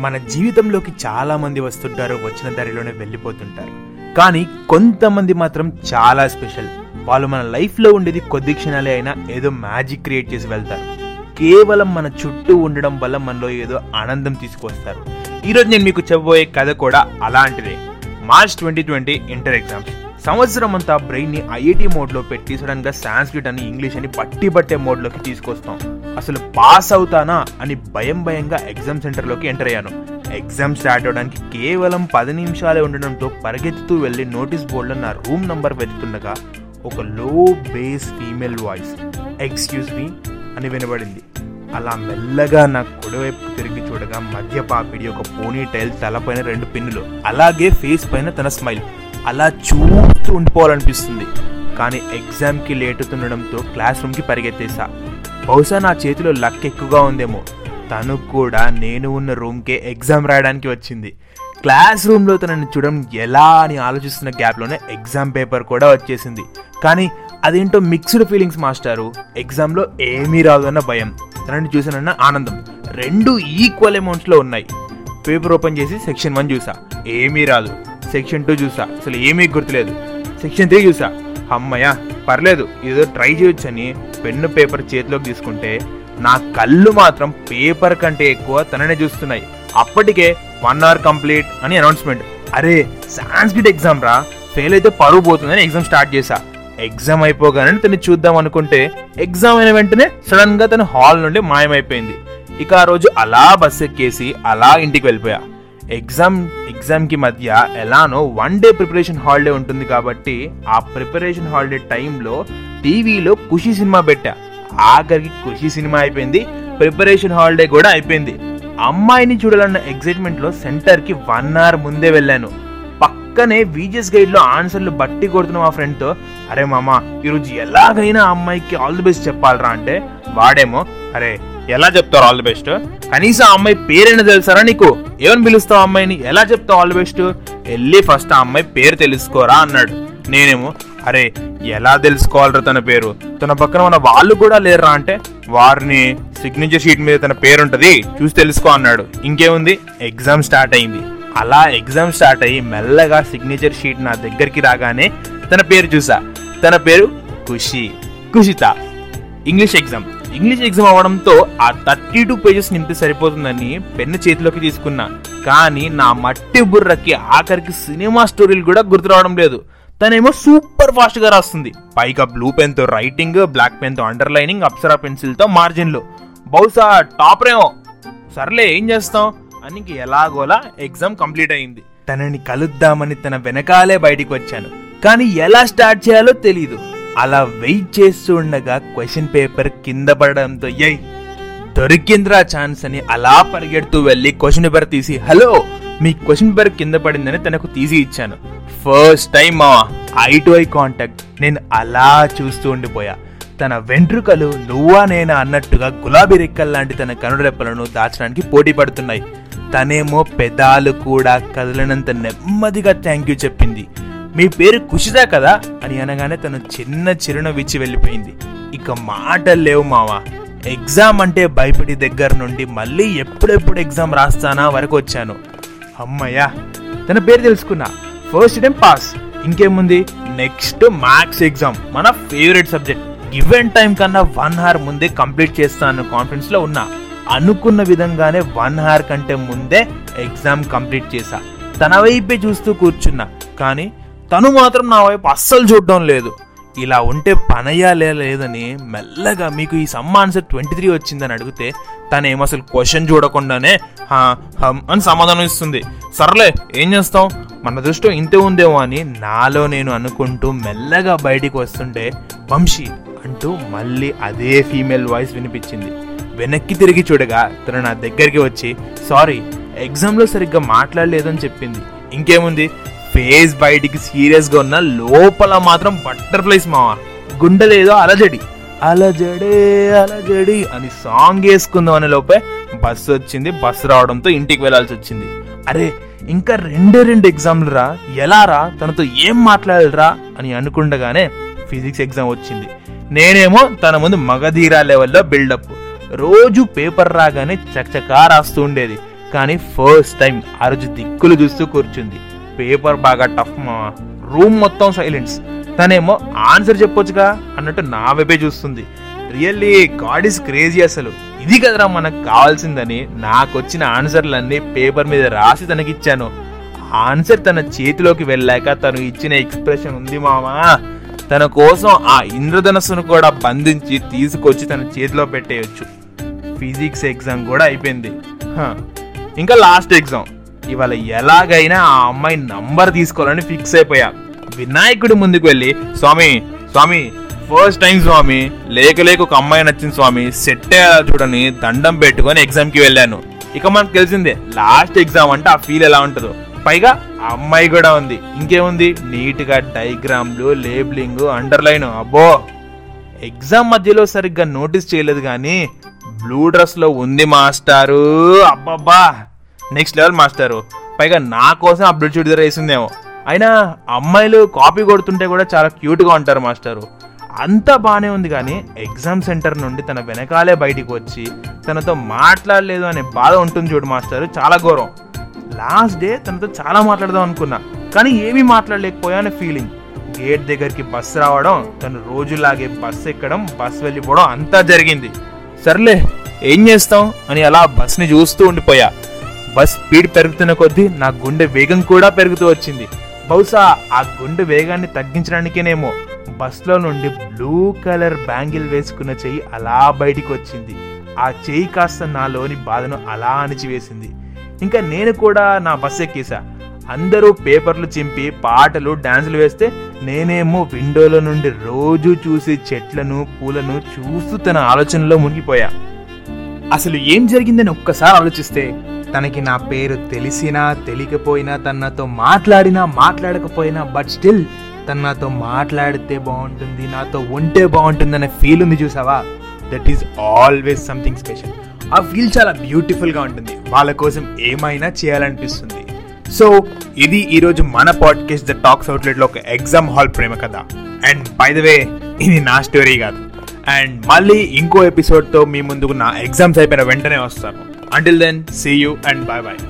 మన జీవితంలోకి చాలా మంది వస్తుంటారు వచ్చిన దారిలోనే వెళ్ళిపోతుంటారు. కానీ కొంతమంది మాత్రం చాలా స్పెషల్. వాళ్ళు మన లైఫ్లో ఉండేది కొద్ది క్షణాలే అయినా ఏదో మ్యాజిక్ క్రియేట్ చేసి వెళ్తారు. కేవలం మన చుట్టూ ఉండడం వల్ల మనలో ఏదో ఆనందం తీసుకొస్తారు ఈరోజు నేను మీకు చెప్పబోయే కథ కూడా అలాంటిదే. March twenty twenty inter exams. సంవత్సరం అంతా బ్రెయిన్ని ఐఐటి మోడ్లో పెట్టి సడన్గా సాంస్క్రిట్ అని ఇంగ్లీష్ అని పట్టి పట్టే మోడ్లోకి తీసుకొస్తాం. అసలు పాస్ అవుతానా అని భయం భయంగా ఎగ్జామ్ సెంటర్లోకి ఎంటర్ అయ్యాను. ఎగ్జామ్ స్టార్ట్ అవడానికి కేవలం పది నిమిషాలే ఉండడంతో పరిగెత్తుతూ వెళ్ళి నోటీస్ బోర్డులో నా రూమ్ నంబర్ వెతుకుతుండగా ఒక low base female voice excuse me అని వినబడింది. అలా మెల్లగా నా కుడివైపు తిరిగి చూడగా మధ్య పాపిడి ఒక పోనీ టైల్ తలపైన రెండు పిన్నులు అలాగే ఫేస్ పైన తన స్మైల్ అలా చూస్తూ ఉండిపోవాలనిపిస్తుంది. కానీ ఎగ్జామ్కి లేట్ అవుతుండడంతో క్లాస్ రూమ్కి పరిగెత్తేసా. బహుశా నా చేతిలో లక్ ఎక్కువగా ఉందేమో. తను కూడా నేను ఉన్న రూమ్కే ఎగ్జామ్ రాయడానికి వచ్చింది. క్లాస్ రూమ్లో తనని చూడడం ఎలా అని ఆలోచిస్తున్న గ్యాప్లోనే ఎగ్జామ్ పేపర్ కూడా వచ్చేసింది. కానీ అదేంటో మిక్స్డ్ ఫీలింగ్స్ మాస్టారు. ఎగ్జామ్లో ఏమీ రాదు అన్న భయం. తనని చూసానన్న ఆనందం. రెండు ఈక్వల్ అమౌంట్స్లో ఉన్నాయి. పేపర్ ఓపెన్ చేసి సెక్షన్ వన్ చూసా. ఏమీ రాదు. సెక్షన్ టూ చూసా. అసలు ఏమీ గుర్తులేదు. సెక్షన్ త్రీ చూసా. అమ్మయ్య పర్లేదు ఏదో ట్రై చేయొచ్చని పెన్ను పేపర్ చేతిలోకి తీసుకుంటే నా కళ్ళు మాత్రం పేపర్ కంటే ఎక్కువ తననే చూస్తున్నాయి. అప్పటికే వన్ అవర్ కంప్లీట్ అని అనౌన్స్మెంట్. అరే సాంస్క్రిట్ ఎగ్జామ్ రా. ఫెయిల్ అయితే పరువు పోతుందని ఎగ్జామ్ స్టార్ట్ చేశా. ఎగ్జామ్ అయిపోగానే తను చూద్దాం అనుకుంటే ఎగ్జామ్ అయిన వెంటనే సడన్గా తన హాల్ నుండి మాయమైపోయింది. ఇక ఆ రోజు అలా బస్ ఎక్కేసి అలా ఇంటికి వెళ్ళిపోయా. ఎగ్జామ్ ఎగ్జామ్కి మధ్య ఎలానో వన్ డే ప్రిపరేషన్ హాలిడే ఉంటుంది కాబట్టి ఆ ప్రిపరేషన్ హాలిడే టైంలో టీవీలో ఖుషి సినిమా పెట్టా. ఆఖరికి ఖుషి సినిమా అయిపోయింది ప్రిపరేషన్ హాలిడే కూడా అయిపోయింది. అమ్మాయిని చూడాలన్న ఎగ్జైట్మెంట్లో సెంటర్కి వన్ అవర్ ముందే వెళ్ళాను. పక్కనే వీజిఎస్ గైడ్లో ఆన్సర్లు బట్టి కొడుతున్న మా ఫ్రెండ్తో అరే మామ ఈరోజు ఎలాగైనా అమ్మాయికి ఆల్ ది బెస్ట్ చెప్పాలరా అంటే వాడేమో అరే ఎలా చెప్తారు ఆల్ ది బెస్ట్? కనీసం అమ్మాయి పేరైనా తెలుసారా నీకు? ఏమని పిలుస్తావు అమ్మాయిని? ఎలా చెప్తావు ఆల్ బెస్ట్ వెళ్ళి ఫస్ట్ ఆ అమ్మాయి పేరు తెలుసుకోరా అన్నాడు. నేనేమో అరే ఎలా తెలుసుకోవాలరా తన పేరు? తన పక్కన మన వాళ్ళు కూడా లేరురా అంటే? వారిని సిగ్నేచర్ షీట్ మీద తన పేరు ఉంటుంది. చూసి తెలుసుకో అన్నాడు. ఇంకేముంది? ఎగ్జామ్ స్టార్ట్ అయింది. అలా ఎగ్జామ్ స్టార్ట్ అయ్యి మెల్లగా సిగ్నేచర్ షీట్ నా దగ్గరికి రాగానే తన పేరు చూసా. తన పేరు Khushi. Khushita. English exam English exam అవడంతో ఆ థర్టీ టూ పేజెస్ నింపితే సరిపోతుందని పెన్ను చేతిలోకి తీసుకున్నా. కానీ నా మట్టి బుర్రకి ఆఖరికి సినిమా స్టోరీలు కూడా గుర్తు రావడం లేదు. తనేమో సూపర్ ఫాస్ట్గా రాస్తుంది. పైగా బ్లూ పెన్తో రైటింగ్ బ్లాక్ పెన్తో అండర్లైనింగ్ అప్సరా పెన్సిల్తో మార్జిన్లు బహుశా టాప్రేమో. సర్లే ఏం చేస్తాం? అని ఎలాగోలా ఎగ్జామ్ కంప్లీట్ అయింది. తనని కలుద్దామని తన వెనకాలే బయటికి వచ్చాను. కానీ ఎలా స్టార్ట్ చేయాలో తెలియదు అలా వెయిట్ చేస్తూ ఉండగా క్వశ్చన్ పేపర్ కింద పడడంతో ఎయ్ దొరికిందిరా ఛాన్స్ అని అలా పరిగెడుతూ వెళ్ళి క్వశ్చన్ పేపర్ తీసి హలో మీ క్వశ్చన్ పేపర్ కింద పడిందని తనకు తీసి ఇచ్చాను. ఫస్ట్ టైం మా ఐ టు ఐ కాంటాక్ట్. నేను అలా చూస్తూ ఉండిపోయా. తన వెంట్రుకలు నువ్వా నేనా అన్నట్టుగా గులాబీ రెక్కల లాంటి తన కనురెప్పలను దాచడానికి పోటీ పడుతున్నాయి. తనేమో పెదాలు కూడా కదలనంత నెమ్మదిగా థ్యాంక్ యూ చెప్పింది. మీ పేరు కుషిదా కదా? అని అనగానే తను చిన్న చిరునవ్విచ్చి వెళ్ళిపోయింది. ఇక మాటలు లేవు మావా. ఎగ్జామ్ అంటే భయపడి దగ్గర నుండి మళ్ళీ ఎప్పుడెప్పుడు ఎగ్జామ్ రాస్తానా వరకు వచ్చాను. అమ్మయ్యా తన పేరు తెలుసుకున్నా. ఫస్ట్ టైం పాస్ ఇంకేముంది? నెక్స్ట్ మ్యాథ్స్ ఎగ్జామ్ మన ఫేవరెట్ సబ్జెక్ట్ గివెన్ టైం కన్నా వన్ అవర్ ముందే కంప్లీట్ చేస్తాను కాన్ఫిడెన్స్లో ఉన్నా. అనుకున్న విధంగానే వన్ అవర్ కంటే ముందే ఎగ్జామ్ కంప్లీట్ చేశా. తన వైపే చూస్తూ కూర్చున్నా. కానీ తను మాత్రం నా వైపు అస్సలు చూడడం లేదు. ఇలా ఉంటే పనయ్యాలే లేదని మెల్లగా మీకు ఈ సమ్ ఆన్సర్ ట్వంటీ త్రీ వచ్చిందని అడిగితే తనేమో అసలు క్వశ్చన్ చూడకుండానే హమ్ అని సమాధానం ఇస్తుంది. సర్లే ఏం చేస్తాం మన దృష్టం ఇంతే ఉందేమో అని నాలో నేను అనుకుంటూ మెల్లగా బయటికి వస్తుంటే వంశీ అంటూ మళ్ళీ అదే ఫీమేల్ వాయిస్ వినిపించింది. వెనక్కి తిరిగి చూడగా తను నా దగ్గరికి వచ్చి సారీ ఎగ్జామ్లో సరిగ్గా మాట్లాడలేదని చెప్పింది. ఇంకేముంది? ఫేస్ బయటికి సీరియస్గా ఉన్న లోపల మాత్రం బటర్ఫ్లైస్ మావా గుండెలేదో అలజడి. అలజడే అలజడి అని సాంగ్ వేసుకుందాం అనే లోపే బస్సు వచ్చింది. బస్సు రావడంతో ఇంటికి వెళ్ళాల్సి వచ్చింది. అరే ఇంకా రెండే రెండు ఎగ్జామ్లు రా. ఎలా రా? తనతో ఏం మాట్లాడాలిరా అని అనుకుండగానే ఫిజిక్స్ ఎగ్జామ్ వచ్చింది. నేనేమో తన ముందు మగధీరా లెవెల్లో బిల్డప్. రోజు పేపర్ రాగానే చకచకా రాస్తూ ఉండేది. కానీ ఫస్ట్ టైం ఆ రోజు దిక్కులు చూస్తూ కూర్చుంది. పేపర్ బాగా టఫ్ మా రూమ్ మొత్తం సైలెన్స్. తనేమో ఆన్సర్ చెప్పొచ్చుగా అన్నట్టు నా వైపే చూస్తుంది. రియల్లీ గాడ్ ఇస్ క్రేజీ అసలు. ఇది కదరా మనకు కావాల్సిందని నాకు వచ్చిన ఆన్సర్లన్నీ పేపర్ మీద రాసి తనకిచ్చాను. ఆన్సర్ తన చేతిలోకి వెళ్ళాక తను ఇచ్చిన ఎక్స్ప్రెషన్ ఉంది మామా. తన కోసం ఆ ఇంద్రధనస్సును కూడా బంధించి తీసుకొచ్చి తన చేతిలో పెట్టేయచ్చు. ఫిజిక్స్ ఎగ్జామ్ కూడా అయిపోయింది. ఇంకా లాస్ట్ ఎగ్జామ్. ఇవాళ ఎలాగైనా ఆ అమ్మాయి నంబర్ తీసుకోవాలని ఫిక్స్ అయిపోయా. వినాయకుడి ముందుకు వెళ్ళి స్వామి స్వామి ఫస్ట్ టైం స్వామి లేక లేక ఒక అమ్మాయి నచ్చింది స్వామి సెట్ అయ్యేలా చూడని దండం పెట్టుకొని ఎగ్జామ్కి వెళ్ళాను. ఇక మనకు తెలిసిందే లాస్ట్ ఎగ్జామ్ అంటే ఆ ఫీల్ ఎలా ఉంటుందో. పైగా అమ్మాయి కూడా ఉంది. ఇంకేముంది? నీట్గా డైగ్రామ్లు లేబులింగ్ అండర్లైన్ అబ్బో! ఎగ్జామ్ మధ్యలో సరిగ్గా నోటీస్ చేయలేదు కానీ బ్లూ డ్రెస్లో ఉంది మాస్టారు. అబ్బబ్బా! నెక్స్ట్ లెవెల్ మాస్టారు పైగా నా కోసం ఆ బ్లూ వేసిందేమో. అయినా అమ్మాయిలు కాపీ కొడుతుంటే కూడా చాలా క్యూట్గా ఉంటారు మాస్టారు అంతా బాగానే ఉంది కానీ ఎగ్జామ్ సెంటర్ నుండి తన వెనకాలే బయటికి వచ్చి తనతో మాట్లాడలేదు అనే బాధ ఉంటుంది చూడు మాస్టారు చాలా ఘోరం. లాస్ట్ డే తనతో చాలా మాట్లాడదాం అనుకున్నా. కానీ ఏమీ మాట్లాడలేకపోయా అనే ఫీలింగ్ గేట్ దగ్గరికి బస్సు రావడం తను రోజులాగే బస్సు ఎక్కడం బస్సు వెళ్ళిపోవడం అంతా జరిగింది. సర్లే ఏం చేస్తాం? అని అలా బస్ని చూస్తూ ఉండిపోయా. బస్ స్పీడ్ పెరుగుతున్న కొద్దీ నా గుండె వేగం కూడా పెరుగుతూ వచ్చింది. బహుశా ఆ గుండె వేగాన్ని తగ్గించడానికేనేమో బస్లో నుండి బ్లూ కలర్ బ్యాంగిల్ వేసుకున్న చెయ్యి అలా బయటికి వచ్చింది. ఆ చెయ్యి కాస్త నాలోని బాధను అలా అణిచివేసింది. ఇంకా నేను కూడా నా బస్ ఎక్కేసా అందరూ పేపర్లు చింపి పాటలు డాన్సులు వేస్తే నేనేమో విండోలో నుండి రోజు చూసి చెట్లను పూలను చూస్తూ తన ఆలోచనలో మునిగిపోయా. అసలు ఏం జరిగిందని ఒక్కసారి ఆలోచిస్తే తనకి నా పేరు తెలిసినా తెలియకపోయినా తనతో నాతో మాట్లాడినా మాట్లాడకపోయినా బట్ స్టిల్ తను నాతో మాట్లాడితే బాగుంటుంది నాతో ఉంటే బాగుంటుంది అనే ఫీల్ ఉంది చూసావా? That is always something special ఆ ఫీల్ చాలా బ్యూటిఫుల్గా ఉంటుంది. వాళ్ళ కోసం ఏమైనా చేయాలనిపిస్తుంది. సో ఇది ఈరోజు మన పాడ్కేస్ట్ ద టాక్స్ అవుట్లెట్లో ఒక ఎగ్జామ్ హాల్ ప్రేమ కథ. అండ్ బై ద వే ఇది నా స్టోరీ కాదు. అండ్ మళ్ళీ ఇంకో ఎపిసోడ్తో మీ ముందుకు నా ఎగ్జామ్స్ అయిపోయిన వెంటనే వస్తాను. Until then see you and bye bye